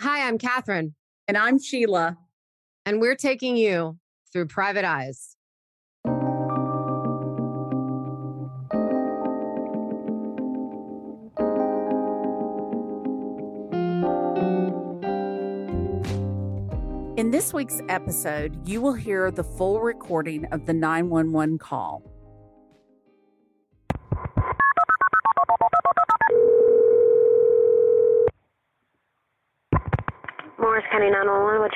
Hi, I'm Catherine, And I'm Sheila. and we're taking you through private eyes. In this week's episode, you will hear the full recording of the 911 call.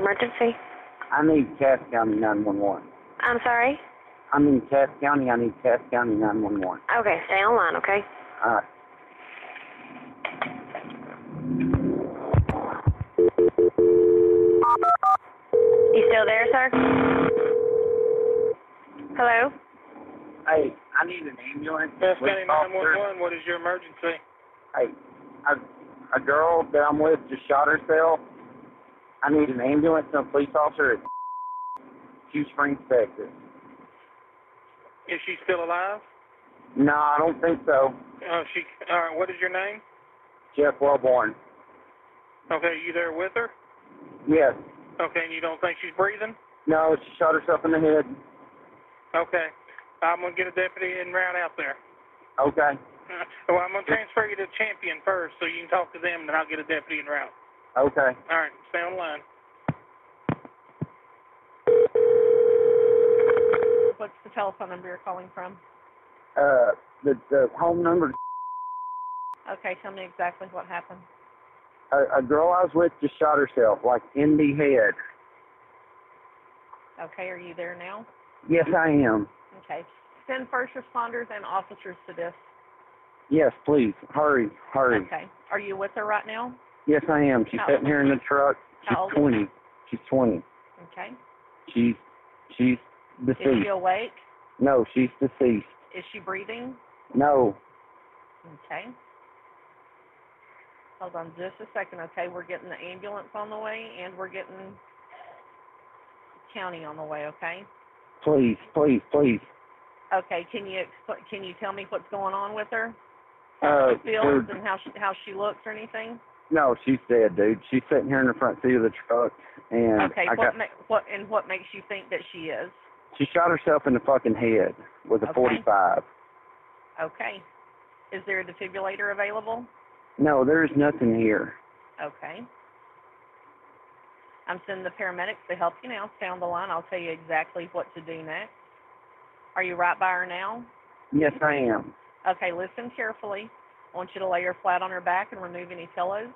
Emergency? I need Cass County 911. I'm sorry? I mean Cass County, I need Cass County 911. Okay, stay online, okay? Alright. You still there, sir? Hello? Hey, I need an ambulance. Cass with County 911, what is your emergency? Hey, a, a girl that I'm with just shot herself. I need an ambulance and a police officer at Hughes Springs, Texas. Is she still alive? No, I don't think so. Uh, she. All right. What is your name? Jeff Wellborn. Okay, you there with her? Yes. Okay, and you don't think she's breathing? No, she shot herself in the head. Okay, I'm gonna get a deputy and route out there. Okay. Uh, well, I'm gonna transfer you to Champion first, so you can talk to them, and then I'll get a deputy and route. Okay. All right, stay on the line. What's the telephone number you're calling from? Uh, the, the home number, Okay, tell me exactly what happened. a, a girl I was with just shot herself, like in the head. Okay, are you there now? Yes, I am. Okay. Send first responders and officers to this. Yes, please. Hurry, hurry. Okay. Are you with her right now? Yes, I am. She's How sitting here in the truck. She's How old 20. She's 20. Okay. She's she's deceased. Is she awake? No, she's deceased. Is she breathing? No. Okay. Hold on just a second, okay? We're getting the ambulance on the way and we're getting county on the way, okay? Please, please, please. Okay, can you can you tell me what's going on with her? Uh, How she feels and how she how she looks or anything? No, she's dead, dude. She's sitting here in the front seat of the truck, and Okay, I what got. ma- what and what makes you think that she is? She shot herself in the fucking head with a Okay. 45. Okay. Is there a defibrillator available? No, there's nothing here. Okay. I'm sending the paramedics to help you now. Stay on the line. I'll tell you exactly what to do next. Are you right by her now? Yes, I am. Okay, listen carefully. I want you to lay her flat on her back and remove any pillows.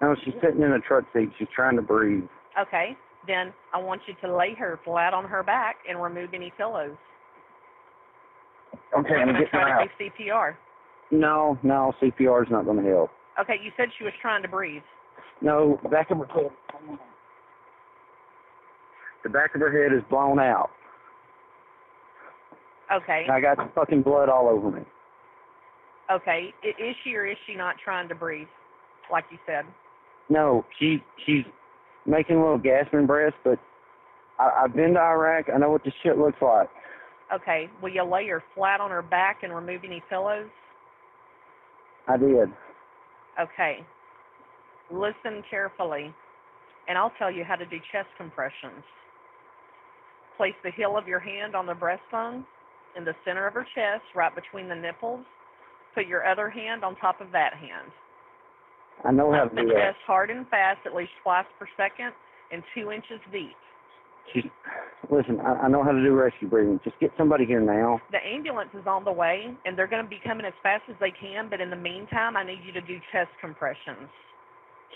No, she's sitting in a truck seat. She's trying to breathe. Okay, then I want you to lay her flat on her back and remove any pillows. Okay, I'm I'm going to getting her out. to do CPR. No, no, CPR is not going to help. Okay, you said she was trying to breathe. No, the back of her head. The back of her head is blown out. Okay. And I got fucking blood all over me. Okay. Is she or is she not trying to breathe, like you said? No, she she's making a little gasping breaths, but I, I've been to Iraq. I know what this shit looks like. Okay. Will you lay her flat on her back and remove any pillows? I did. Okay. Listen carefully, and I'll tell you how to do chest compressions. Place the heel of your hand on the breastbone in the center of her chest, right between the nipples. Put your other hand on top of that hand. I know how to do that. chest hard and fast, at least twice per second, and two inches deep. She's, listen, I, I know how to do rescue breathing. Just get somebody here now. The ambulance is on the way, and they're going to be coming as fast as they can. But in the meantime, I need you to do chest compressions.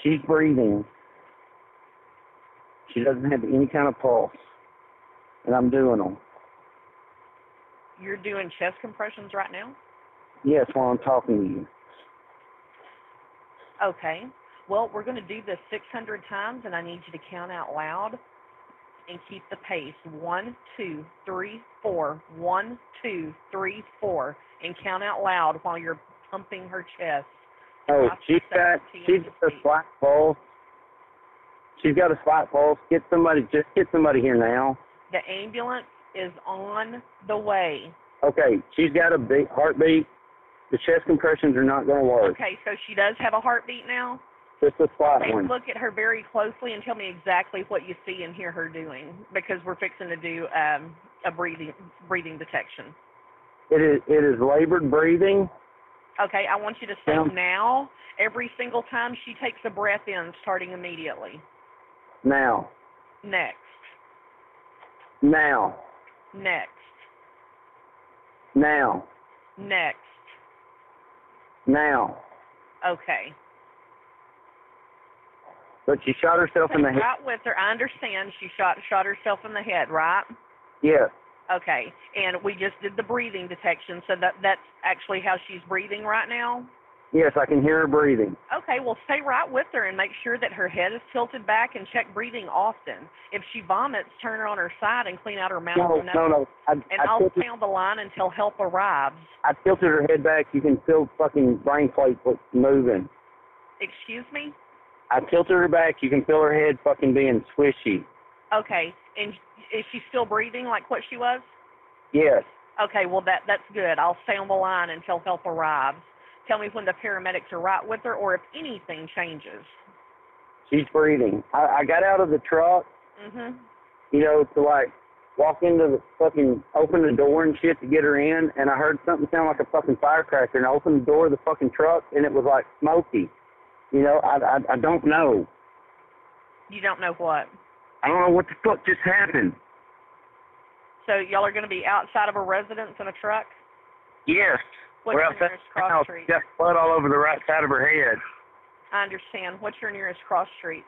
She's breathing. She doesn't have any kind of pulse, and I'm doing them. You're doing chest compressions right now? Yes, while I'm talking to you. Okay. Well, we're going to do this 600 times, and I need you to count out loud and keep the pace. One, two, three, four. One, two, three, four. And count out loud while you're pumping her chest. Oh, she's got she's got a slight pulse. She's got a slight pulse. Get somebody, just get somebody here now. The ambulance is on the way. Okay, she's got a big heartbeat. The chest compressions are not going to work. Okay, so she does have a heartbeat now? just a slight Okay, one. look at her very closely and tell me exactly what you see and hear her doing because we're fixing to do um, a breathing breathing detection. It is it is labored breathing. Okay, I want you to say now every single time she takes a breath in, starting immediately. Now, Next, now, next, now, next. Now. Okay. But she shot herself in the head. Right with her. I understand she shot shot herself in the head, right? Yes, Okay. And we just did the breathing detection, so that that's actually how she's breathing right now. Yes, I can hear her breathing. Okay, well, stay right with her and make sure that her head is tilted back and check breathing often. If she vomits, turn her on her side and clean out her mouth No, and nose. no, no. I, And I, I'll stay on the line until help arrives. I tilted her head back. You can feel fucking brain plates moving. Excuse me? I tilted her back. You can feel her head fucking being swishy. Okay, and is she still breathing like what she was? Yes. Okay, well, that that's good. I'll stay on the line until help arrives. Tell me when the paramedics are right with her or if anything changes. She's breathing. I, I got out of the truck, mm-hmm. you know, to like walk into the fucking open the door and shit to get her in, and I heard something sound like a fucking firecracker, and I opened the door of the fucking truck, and it was like smoky. You know, I I, I don't know. You don't know what. I don't know what the fuck just happened. So y'all are going to be outside of a residence in a truck? Yes. What's We're your nearest cross house. street? Got blood all over the right side of her head. I understand. What's your nearest cross street?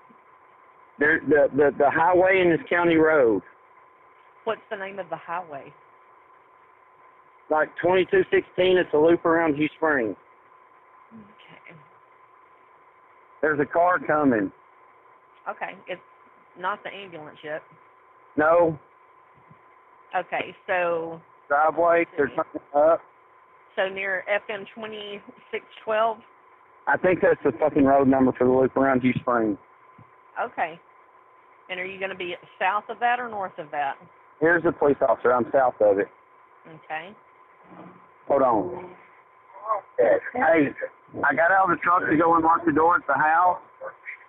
There, the the the highway in this county road, What's the name of the highway? like twenty two sixteen. It's a loop around Hughes Springs. Okay. There's a car coming. Okay. It's not the ambulance yet. No Okay. So driveway. There's something up. So near FM 2612. I think that's the fucking road number for the loop around Hughes Springs. Okay. And are you going to be south of that or north of that? Here's the police officer. I'm south of it. Okay. Hold on. Hey, I got out of the truck to go unlock the door at the house,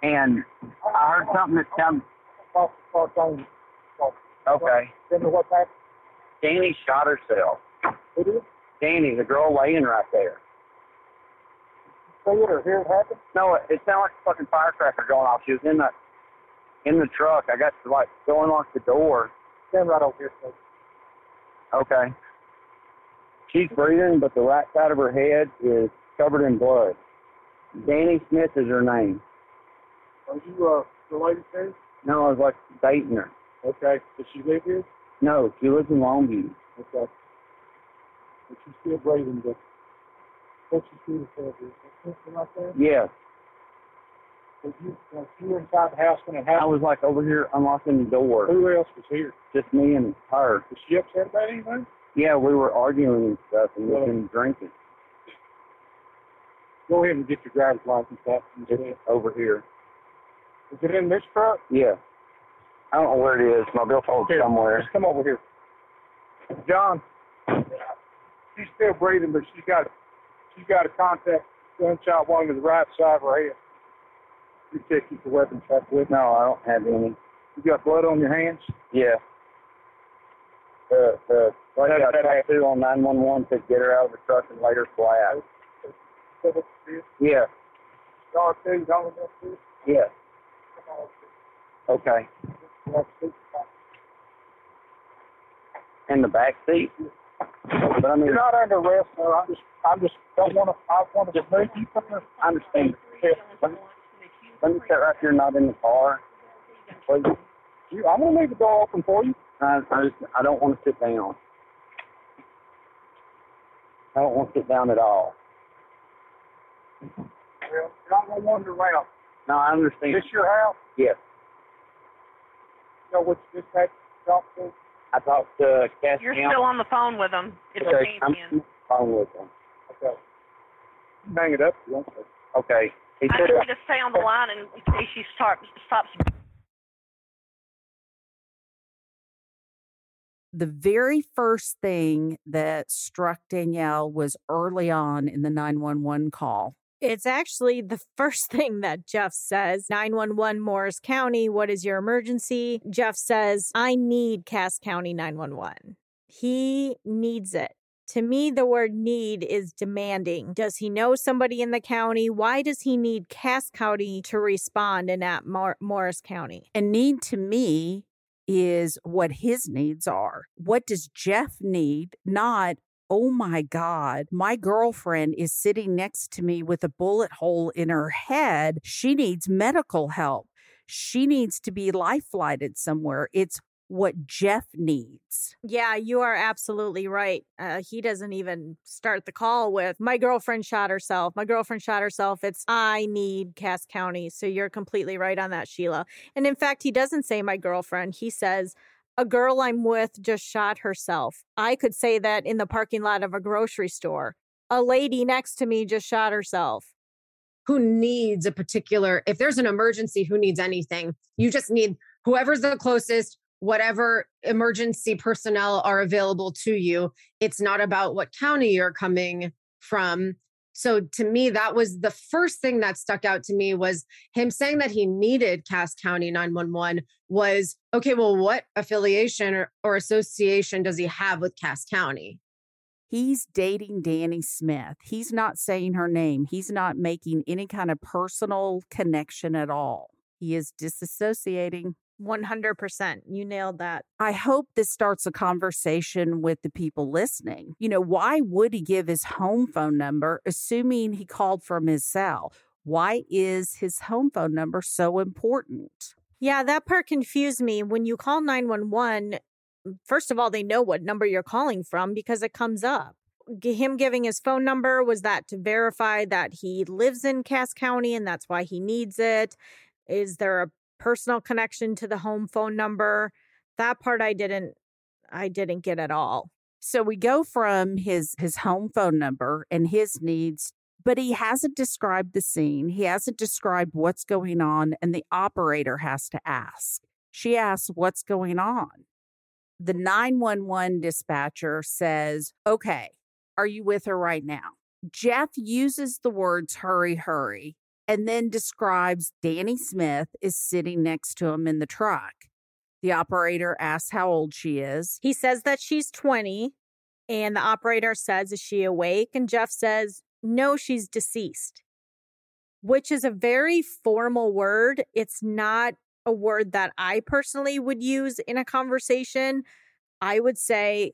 and I heard something that sounded. Okay. what happened? Dani shot herself. Dani, the girl laying right there. See it or hear it happen? No, it, it sounded like a fucking firecracker going off. She was in the in the truck. I got to like go unlock the door. Stand right over here, please. Okay. She's breathing, but the right side of her head is covered in blood. Dani Smith is her name. Are you uh, related to? No, I was like dating her. Okay. Does she live here? No, she lives in Longview. Okay. But she's still breathing, but what you see the head is something like that? Yes. Was you, was you were inside the house when it happened? I was like over here unlocking the door. Who else was here? Just me and her. Was she upset about anything? Yeah, we were arguing and stuff and we've been drinking. Go ahead and get your driver's license out. and It's over here. Is it in this truck? Yeah. I don't know where it is. My billfold's Here, somewhere. Just come over here. John, she's still breathing, but she's got she's got a contact gunshot wound to the right side of her head. You check your weapon check with. No, I don't have any. You got blood on your hands? Yeah. The the like That- I that- talked to on nine one one to get her out of the truck and later flat. Yeah. Star two, don't. Yeah. Okay. In the back seat. But I mean, You're not under arrest, sir. I just, I just don't want to. I want to remove you from the. I understand. Let me, let me sit right here, not in the car. Please. You, I'm gonna leave the door open for you. I, I just I don't want to sit down. I don't want to sit down at all. Well, you're not gonna wander around. No, I understand. This your house? Yes. You know which this had talk to? I talked to Cass You're Camp. still on the phone with them. It's okay, I'm champion. on the phone with him. Okay. You Hang it up if you want to. Okay. He I said need to stay on the line in case she start, stops. The very first thing that struck Danielle was early on in the 911 call. It's actually the first thing that Jeff says 911 Morris County, what is your emergency? Jeff says, I need Cass County 911. He needs it. To me, the word need is demanding. Does he know somebody in the county? Why does he need Cass County to respond and Mor- Morris County? And need to me is what his needs are. What does Jeff need? Not, oh my God, my girlfriend is sitting next to me with a bullet hole in her head. She needs medical help. She needs to be life flighted somewhere. It's what Jeff needs. Yeah, you are absolutely right. Uh, he doesn't even start the call with, My girlfriend shot herself. My girlfriend shot herself. It's, I need Cass County. So you're completely right on that, Sheila. And in fact, he doesn't say my girlfriend. He says, A girl I'm with just shot herself. I could say that in the parking lot of a grocery store. A lady next to me just shot herself. Who needs a particular, if there's an emergency, who needs anything? You just need whoever's the closest, whatever emergency personnel are available to you. It's not about what county you're coming from. So to me, that was the first thing that stuck out to me was him saying that he needed Cass County 911 was okay, well, what affiliation or, or association does he have with Cass County? He's dating Dani Smith. He's not saying her name. He's not making any kind of personal connection at all. He is disassociating. 100%. You nailed that. I hope this starts a conversation with the people listening. You know, why would he give his home phone number, assuming he called from his cell? Why is his home phone number so important? Yeah, that part confused me. When you call 911, mm, first of all, they know what number you're calling from because it comes up. Him giving his phone number, was that to verify that he lives in Cass County and that's why he needs it? Is there a personal connection to the home phone number? That part I didn't I didn't get at all. So we go from his his home phone number and his needs, but he hasn't described the scene. He hasn't described what's going on and the operator has to ask. She asks what's going on. The 911 dispatcher says, "Okay, are you with her right now?" Jeff uses the words hurry hurry and then describes Dani Smith is sitting next to him in the truck. The operator asks how old she is. He says that she's 20 and the operator says is she awake and Jeff says no she's deceased. Which is a very formal word. It's not a word that I personally would use in a conversation. I would say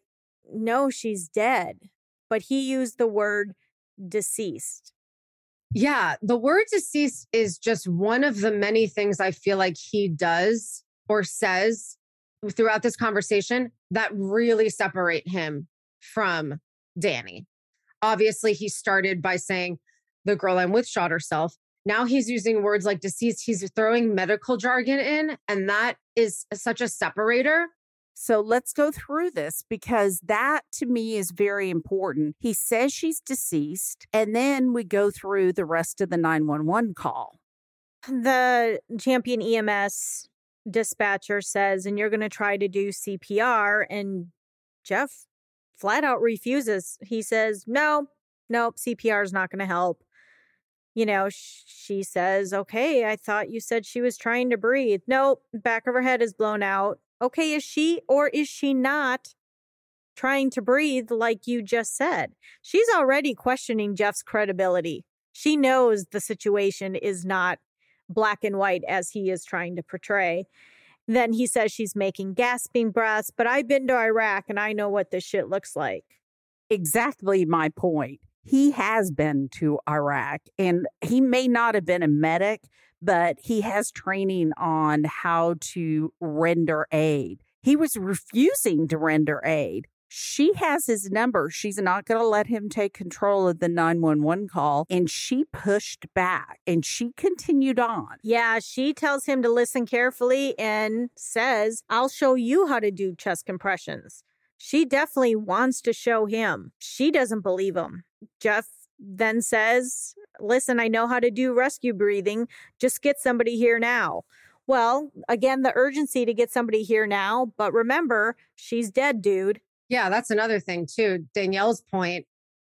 no she's dead. But he used the word deceased. Yeah, the word deceased is just one of the many things I feel like he does or says throughout this conversation that really separate him from Dani. Obviously, he started by saying, The girl I'm with shot herself. Now he's using words like deceased. He's throwing medical jargon in, and that is such a separator. So let's go through this because that to me is very important. He says she's deceased, and then we go through the rest of the 911 call. The champion EMS dispatcher says, and you're going to try to do CPR. And Jeff flat out refuses. He says, no, nope, CPR is not going to help. You know, she says, okay, I thought you said she was trying to breathe. Nope, back of her head is blown out. Okay, is she or is she not trying to breathe like you just said? She's already questioning Jeff's credibility. She knows the situation is not black and white as he is trying to portray. Then he says she's making gasping breaths, but I've been to Iraq and I know what this shit looks like. Exactly my point. He has been to Iraq and he may not have been a medic, but he has training on how to render aid. He was refusing to render aid. She has his number. She's not going to let him take control of the 911 call. And she pushed back and she continued on. Yeah, she tells him to listen carefully and says, I'll show you how to do chest compressions. She definitely wants to show him. She doesn't believe him. Jeff then says, Listen, I know how to do rescue breathing. Just get somebody here now. Well, again, the urgency to get somebody here now. But remember, she's dead, dude. Yeah, that's another thing too. Danielle's point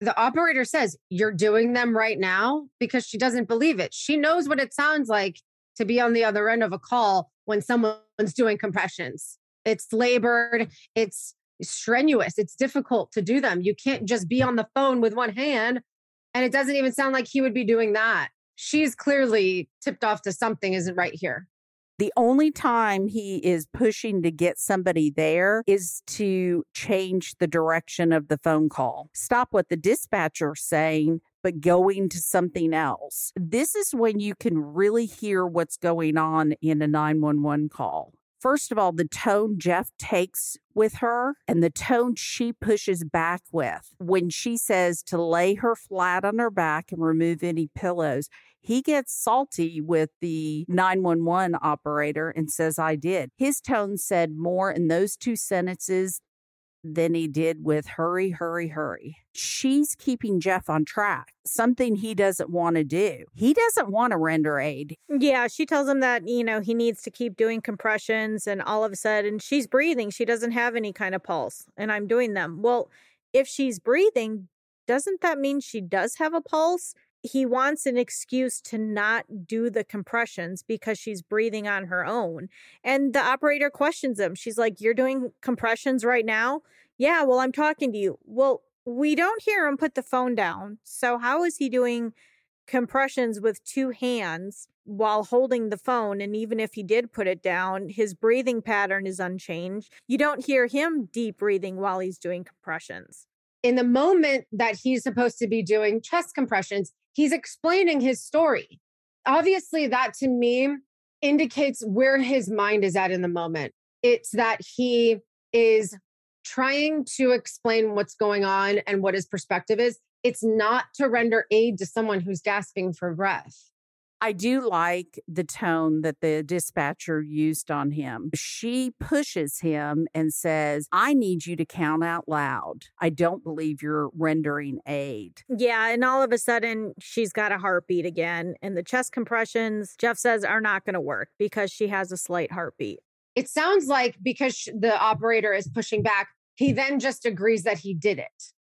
the operator says, You're doing them right now because she doesn't believe it. She knows what it sounds like to be on the other end of a call when someone's doing compressions. It's labored, it's strenuous, it's difficult to do them. You can't just be on the phone with one hand. And it doesn't even sound like he would be doing that. She's clearly tipped off to something isn't right here. The only time he is pushing to get somebody there is to change the direction of the phone call. Stop what the dispatcher's saying, but going to something else. This is when you can really hear what's going on in a 911 call. First of all, the tone Jeff takes with her and the tone she pushes back with when she says to lay her flat on her back and remove any pillows. He gets salty with the 911 operator and says, I did. His tone said more in those two sentences than he did with hurry, hurry, hurry. She's keeping Jeff on track, something he doesn't want to do. He doesn't want to render aid. Yeah, she tells him that, you know, he needs to keep doing compressions, and all of a sudden she's breathing. She doesn't have any kind of pulse, and I'm doing them. Well, if she's breathing, doesn't that mean she does have a pulse? He wants an excuse to not do the compressions because she's breathing on her own. And the operator questions him. She's like, You're doing compressions right now? Yeah, well, I'm talking to you. Well, we don't hear him put the phone down. So, how is he doing compressions with two hands while holding the phone? And even if he did put it down, his breathing pattern is unchanged. You don't hear him deep breathing while he's doing compressions. In the moment that he's supposed to be doing chest compressions, he's explaining his story. Obviously, that to me indicates where his mind is at in the moment. It's that he is trying to explain what's going on and what his perspective is. It's not to render aid to someone who's gasping for breath. I do like the tone that the dispatcher used on him. She pushes him and says, I need you to count out loud. I don't believe you're rendering aid. Yeah. And all of a sudden, she's got a heartbeat again. And the chest compressions, Jeff says, are not going to work because she has a slight heartbeat. It sounds like because the operator is pushing back, he then just agrees that he did it.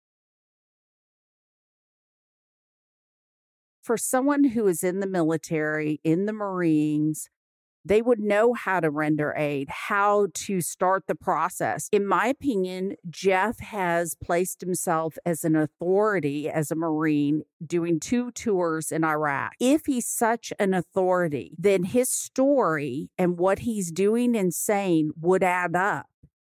For someone who is in the military, in the Marines, they would know how to render aid, how to start the process. In my opinion, Jeff has placed himself as an authority as a Marine doing two tours in Iraq. If he's such an authority, then his story and what he's doing and saying would add up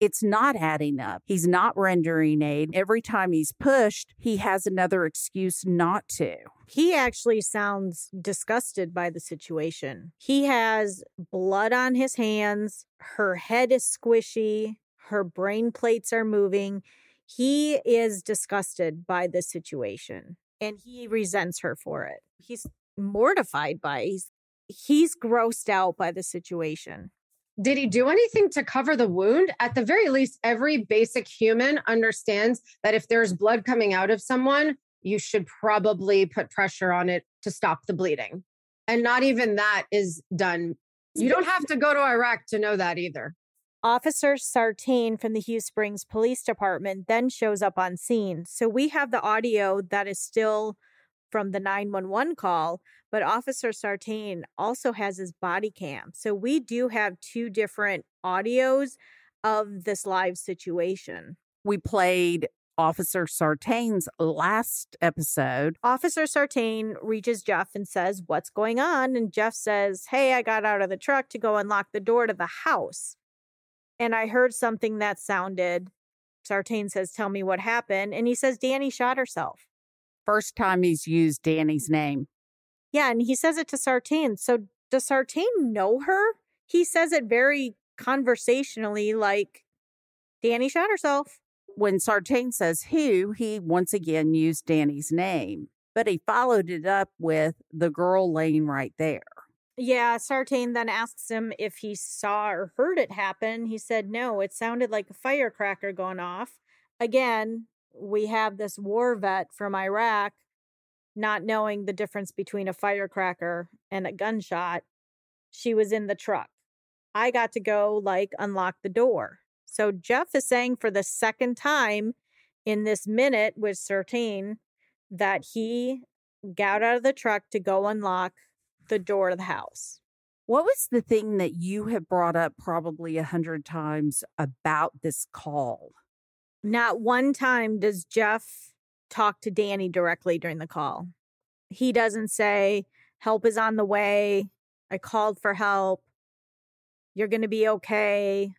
it's not adding up. He's not rendering aid. Every time he's pushed, he has another excuse not to. He actually sounds disgusted by the situation. He has blood on his hands, her head is squishy, her brain plates are moving. He is disgusted by the situation and he resents her for it. He's mortified by it. He's, he's grossed out by the situation. Did he do anything to cover the wound? At the very least, every basic human understands that if there's blood coming out of someone, you should probably put pressure on it to stop the bleeding. And not even that is done. You don't have to go to Iraq to know that either. Officer Sartain from the Hughes Springs Police Department then shows up on scene. So we have the audio that is still from the 911 call, but Officer Sartain also has his body cam. So we do have two different audios of this live situation. We played Officer Sartain's last episode. Officer Sartain reaches Jeff and says, What's going on? And Jeff says, Hey, I got out of the truck to go unlock the door to the house. And I heard something that sounded. Sartain says, Tell me what happened. And he says, Dani shot herself first time he's used Dani's name. Yeah, and he says it to Sartain. So does Sartain know her? He says it very conversationally, like Dani shot herself. When Sartain says who, he once again used Dani's name, but he followed it up with the girl laying right there. Yeah, Sartain then asks him if he saw or heard it happen. He said no, it sounded like a firecracker going off. Again, we have this war vet from Iraq not knowing the difference between a firecracker and a gunshot. She was in the truck. I got to go like unlock the door. So Jeff is saying for the second time in this minute with Sartain that he got out of the truck to go unlock the door of the house. What was the thing that you have brought up probably a hundred times about this call? Not one time does Jeff talk to Dani directly during the call. He doesn't say, Help is on the way. I called for help. You're going to be okay.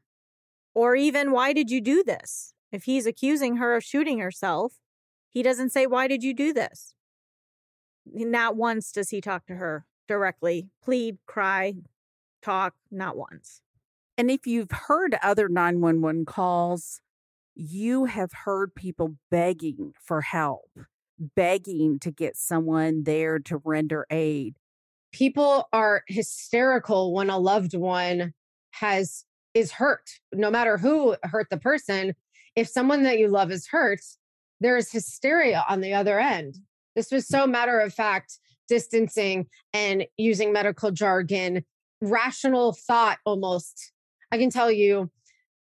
Or even, Why did you do this? If he's accusing her of shooting herself, he doesn't say, Why did you do this? Not once does he talk to her directly, plead, cry, talk, not once. And if you've heard other 911 calls, you have heard people begging for help, begging to get someone there to render aid. People are hysterical when a loved one has is hurt. No matter who hurt the person, if someone that you love is hurt, there is hysteria on the other end. This was so matter of fact, distancing and using medical jargon, rational thought almost. I can tell you,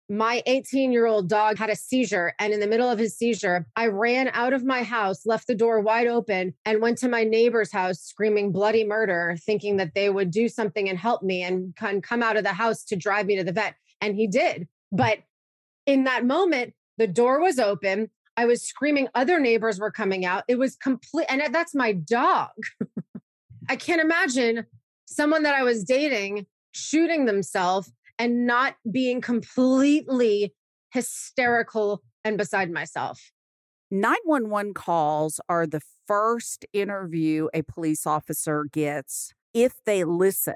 my 18 year old dog had a seizure. And in the middle of his seizure, I ran out of my house, left the door wide open, and went to my neighbor's house screaming bloody murder, thinking that they would do something and help me and come out of the house to drive me to the vet. And he did. But in that moment, the door was open. I was screaming. Other neighbors were coming out. It was complete. And that's my dog. I can't imagine someone that I was dating shooting themselves and not being completely hysterical and beside myself. 911 calls are the first interview a police officer gets if they listen.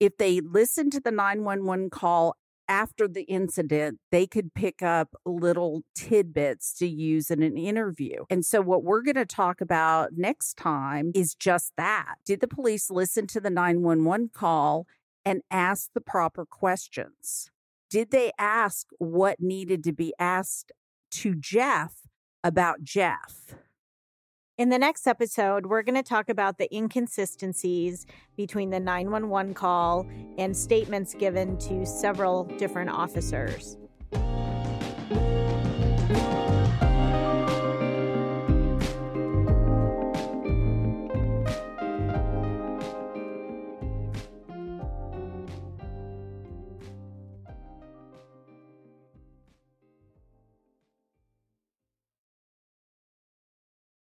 If they listen to the 911 call after the incident, they could pick up little tidbits to use in an interview. And so, what we're going to talk about next time is just that. Did the police listen to the 911 call and ask the proper questions? Did they ask what needed to be asked to Jeff about Jeff? In the next episode, we're going to talk about the inconsistencies between the 911 call and statements given to several different officers.